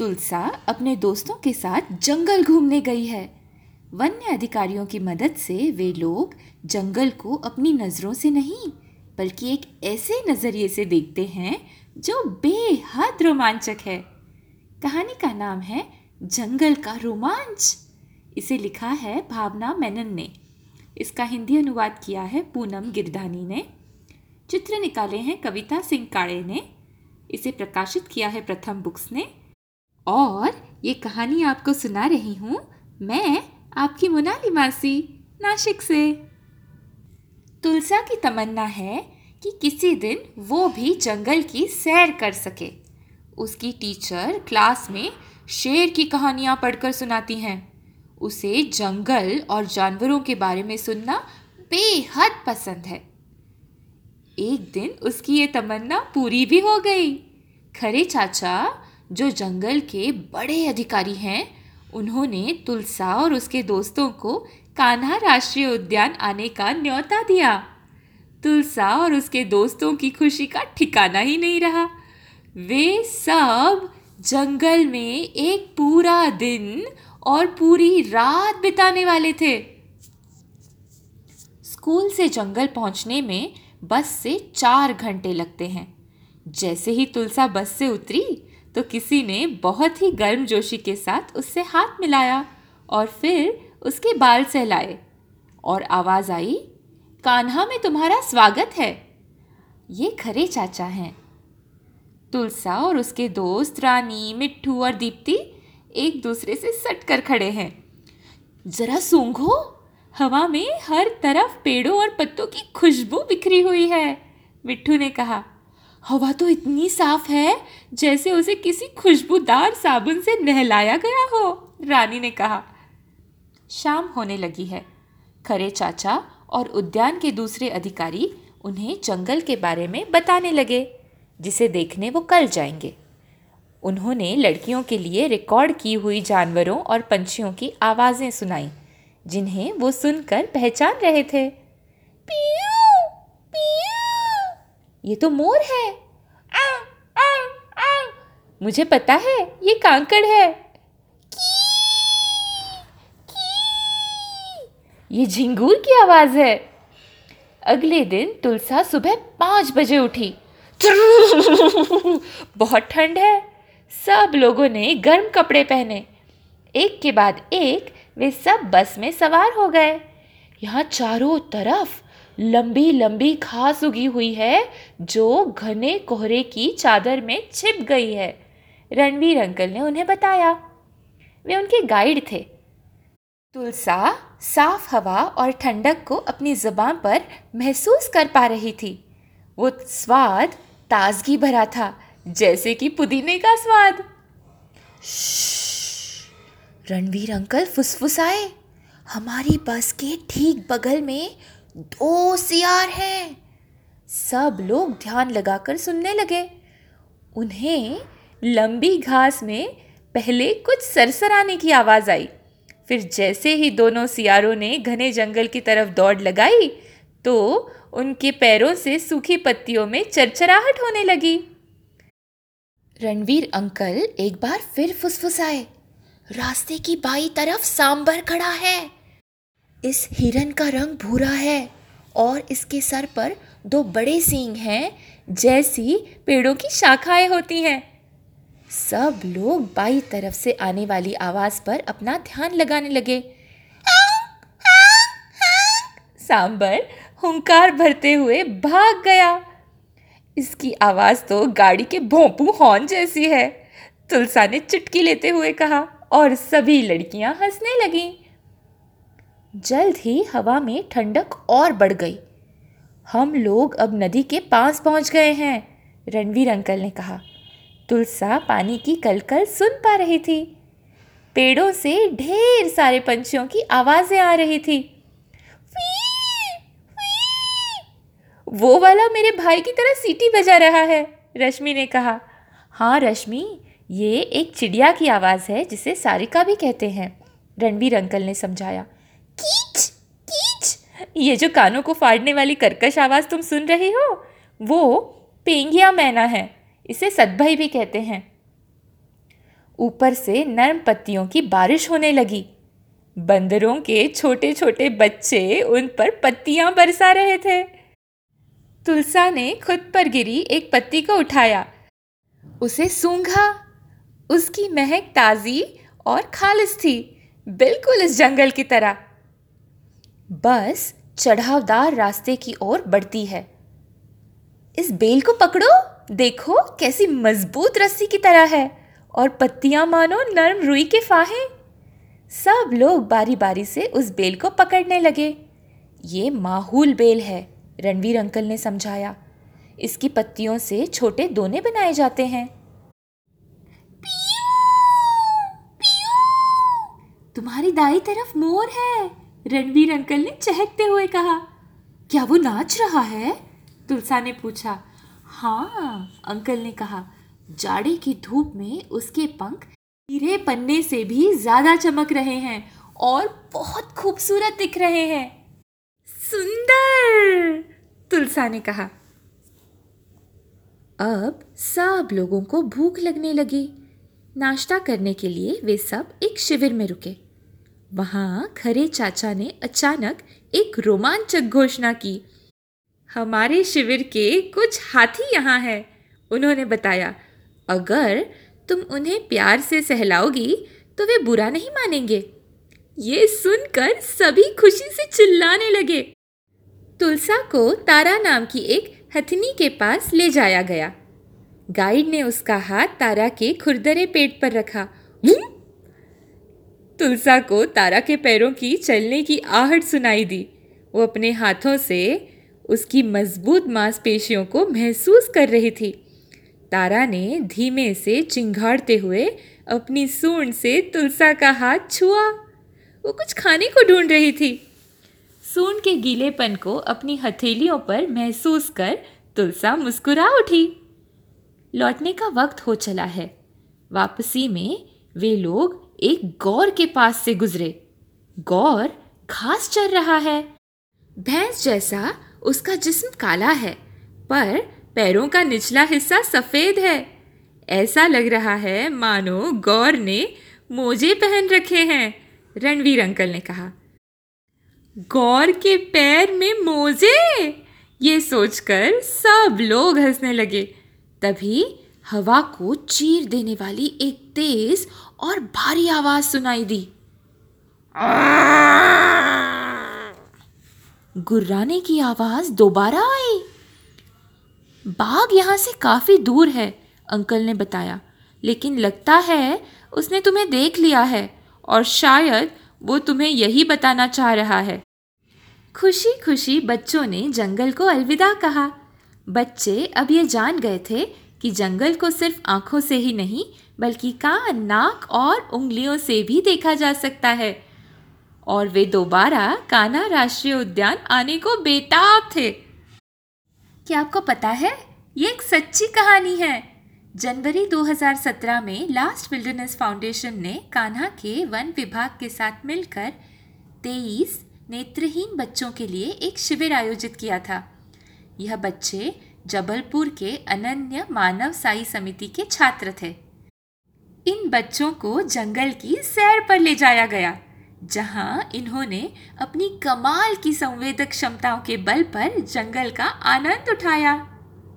तुलसा अपने दोस्तों के साथ जंगल घूमने गई है। वन्य अधिकारियों की मदद से वे लोग जंगल को अपनी नज़रों से नहीं, बल्कि एक ऐसे नज़रिए से देखते हैं जो बेहद रोमांचक है। कहानी का नाम है जंगल का रोमांच। इसे लिखा है भावना मेनन ने। इसका हिंदी अनुवाद किया है पूनम गिरधानी ने। चित्र निकाले हैं कविता सिंह काड़े ने। इसे प्रकाशित किया है प्रथम बुक्स ने। और ये कहानी आपको सुना रही हूँ मैं आपकी मोनाली मासी नासिक से। तुलसा की तमन्ना है कि किसी दिन वो भी जंगल की सैर कर सके। उसकी टीचर क्लास में शेर की कहानियाँ पढ़कर सुनाती हैं। उसे जंगल और जानवरों के बारे में सुनना बेहद पसंद है। एक दिन उसकी ये तमन्ना पूरी भी हो गई। खरे चाचा जो जंगल के बड़े अधिकारी हैं, उन्होंने तुलसा और उसके दोस्तों को कान्हा राष्ट्रीय उद्यान आने का न्योता दिया। तुलसा और उसके दोस्तों की खुशी का ठिकाना ही नहीं रहा। वे सब जंगल में एक पूरा दिन और पूरी रात बिताने वाले थे। स्कूल से जंगल पहुँचने में बस से चार घंटे लगते हैं। जैसे ही तुलसा बस से उतरी तो किसी ने बहुत ही गर्म जोशी के साथ उससे हाथ मिलाया और फिर उसके बाल सहलाए। और आवाज़ आई, कान्हा में तुम्हारा स्वागत है। ये खरे चाचा हैं। तुलसा और उसके दोस्त रानी, मिट्टू और दीप्ति एक दूसरे से सट कर खड़े हैं। जरा सूंघो, हवा में हर तरफ़ पेड़ों और पत्तों की खुशबू बिखरी हुई है, मिट्टू ने कहा। हवा तो इतनी साफ़ है जैसे उसे किसी खुशबूदार साबुन से नहलाया गया हो, रानी ने कहा। शाम होने लगी है। खरे चाचा और उद्यान के दूसरे अधिकारी उन्हें जंगल के बारे में बताने लगे, जिसे देखने वो कल जाएँगे। उन्होंने लड़कियों के लिए रिकॉर्ड की हुई जानवरों और पंछियों की आवाज़ें सुनाई, जिन्हें वो सुनकर पहचान रहे थे। पियू। ये तो मोर है। आ, आ, आ। मुझे पता है ये कांकड़ है। ये झिंगूर की आवाज़ है। अगले दिन तुलसा सुबह पाँच बजे उठी। बहुत ठंड है। सब लोगों ने गर्म कपड़े पहने। एक के बाद एक वे सब बस में सवार हो गए। यहाँ चारों तरफ़ लंबी लंबी घास उगी हुई है, जो घने कोहरे की चादर में छिप गई है। रणवीर अंकल ने उन्हें बताया। वे उनके गाइड थे। तुलसा साफ़ हवा और ठंडक को अपनी ज़बान पर महसूस कर पा रही थी। वो स्वाद ताजगी भरा था, जैसे कि पुदीने का स्वाद। रणवीर अंकल फुसफुसाए। हमारी बस के ठीक बगल में दो सियार हैं। सब लोग ध्यान लगाकर सुनने लगे। उन्हें लंबी घास में पहले कुछ सरसराने की आवाज़ आई। फिर जैसे ही दोनों सियारों ने घने जंगल की तरफ़ दौड़ लगाई तो उनके पैरों से सूखी पत्तियों में चरचराहट होने लगी। रणवीर अंकल एक बार फिर फुसफुसाए। रास्ते की बाई तरफ़ सांबर खड़ा है। इस हिरन का रंग भूरा है और इसके सर पर दो बड़े सींग हैं, जैसी पेड़ों की शाखाएँ होती हैं। सब लोग बाई तरफ़ से आने वाली आवाज़ पर अपना ध्यान लगाने लगे। सांबर हुंकार भरते हुए भाग गया। इसकी आवाज़ तो गाड़ी के भोंपू हॉर्न जैसी है, तुलसा ने चुटकी लेते हुए कहा और सभी लड़कियाँ हंसने लगीं। जल्द ही हवा में ठंडक और बढ़ गई। हम लोग अब नदी के पास पहुँच गए हैं, रणवीर अंकल ने कहा। तुलसा पानी की कलकल सुन पा रही थी। पेड़ों से ढेर सारे पंछियों की आवाज़ें आ रही थी। वो वाला मेरे भाई की तरह सीटी बजा रहा है, रश्मि ने कहा। हाँ रश्मि, ये एक चिड़िया की आवाज़ है जिसे सारिका भी कहते हैं, रणवीर अंकल ने समझाया। कीच कीच ये जो कानों को फाड़ने वाली कर्कश आवाज़ तुम सुन रही हो, वो पेंगिया मैना है। इसे सदभाई भी कहते हैं। ऊपर से नरम पत्तियों की बारिश होने लगी। बंदरों के छोटे छोटे बच्चे उन पर पत्तियाँ बरसा रहे थे। तुलसा ने खुद पर गिरी एक पत्ती को उठाया। उसे सूंघा। उसकी महक ताज़ी और खालिस थी, बिल्कुल इस जंगल की तरह। बस चढ़ावदार रास्ते की ओर बढ़ती है। इस बेल को पकड़ो, देखो कैसी मज़बूत रस्सी की तरह है और पत्तियाँ मानो नरम रुई के फाहे। सब लोग बारी बारी से उस बेल को पकड़ने लगे। ये माहूल बेल है, रणवीर अंकल ने समझाया। इसकी पत्तियों से छोटे दोने बनाए जाते हैं। तुम्हारी दाई तरफ़ मोर है। रणवीर अंकल ने चहकते हुए कहा, क्या वो नाच रहा है? तुलसा ने पूछा हाँ अंकल ने कहा, जाड़े की धूप में उसके पंख हीरे पन्ने से भी ज़्यादा चमक रहे हैं और बहुत खूबसूरत दिख रहे हैं। सुंदर, तुलसा ने कहा। अब सब लोगों को भूख लगने लगी। नाश्ता करने के लिए वे सब एक शिविर में रुके। वहाँ खरे चाचा ने अचानक एक रोमांचक घोषणा की। हमारे शिविर के कुछ हाथी यहाँ हैं, उन्होंने बताया। अगर तुम उन्हें प्यार से सहलाओगी तो वे बुरा नहीं मानेंगे। ये सुनकर सभी खुशी से चिल्लाने लगे। तुलसा को तारा नाम की एक हथनी के पास ले जाया गया। गाइड ने उसका हाथ तारा के खुरदरे पेट पर रखा। तुलसा को तारा के पैरों की चलने की आहट सुनाई दी। वो अपने हाथों से उसकी मज़बूत मांसपेशियों को महसूस कर रही थी। तारा ने धीमे से चिंगाड़ते हुए अपनी सूंड से तुलसा का हाथ छुआ। वो कुछ खाने को ढूंढ रही थी। सूंड के गीलेपन को अपनी हथेलियों पर महसूस कर तुलसा मुस्कुरा उठी। लौटने का वक्त हो चला है। वापसी में वे लोग एक गौर के पास से गुजरे। गौर घास चर रहा है। भैंस जैसा उसका जिस्म काला है, पर पैरों का निचला हिस्सा सफ़ेद है। ऐसा लग रहा है, मानो गौर ने मोजे पहन रखे हैं, रणवीर अंकल ने कहा। गौर के पैर में मोजे? ये सोचकर सब लोग हंसने लगे। तभी हवा को चीर देने वाली एक तेज और भारी आवाज़ सुनाई दी। गुर्राने की आवाज़ दोबारा आई। बाघ यहाँ से काफ़ी दूर है, अंकल ने बताया। लेकिन लगता है उसने तुम्हें देख लिया है और शायद वो तुम्हें यही बताना चाह रहा है। खुशी खुशी बच्चों ने जंगल को अलविदा कहा। बच्चे अब ये जान गए थे कि जंगल को सिर्फ़ आँखों से ही नहीं बल्कि कान, नाक और उंगलियों से भी देखा जा सकता है। और वे दोबारा कान्हा राष्ट्रीय उद्यान आने को बेताब थे। क्या आपको पता है, ये एक सच्ची कहानी है? जनवरी 2017 में लास्ट विल्डरनेस फाउंडेशन ने कान्हा के वन विभाग के साथ मिलकर 23 नेत्रहीन बच्चों के लिए एक शिविर आयोजित किया था। यह बच्चे जबलपुर के अनन्य मानव साई समिति के छात्र थे। इन बच्चों को जंगल की सैर पर ले जाया गया, जहाँ इन्होंने अपनी कमाल की संवेदक क्षमताओं के बल पर जंगल का आनंद उठाया।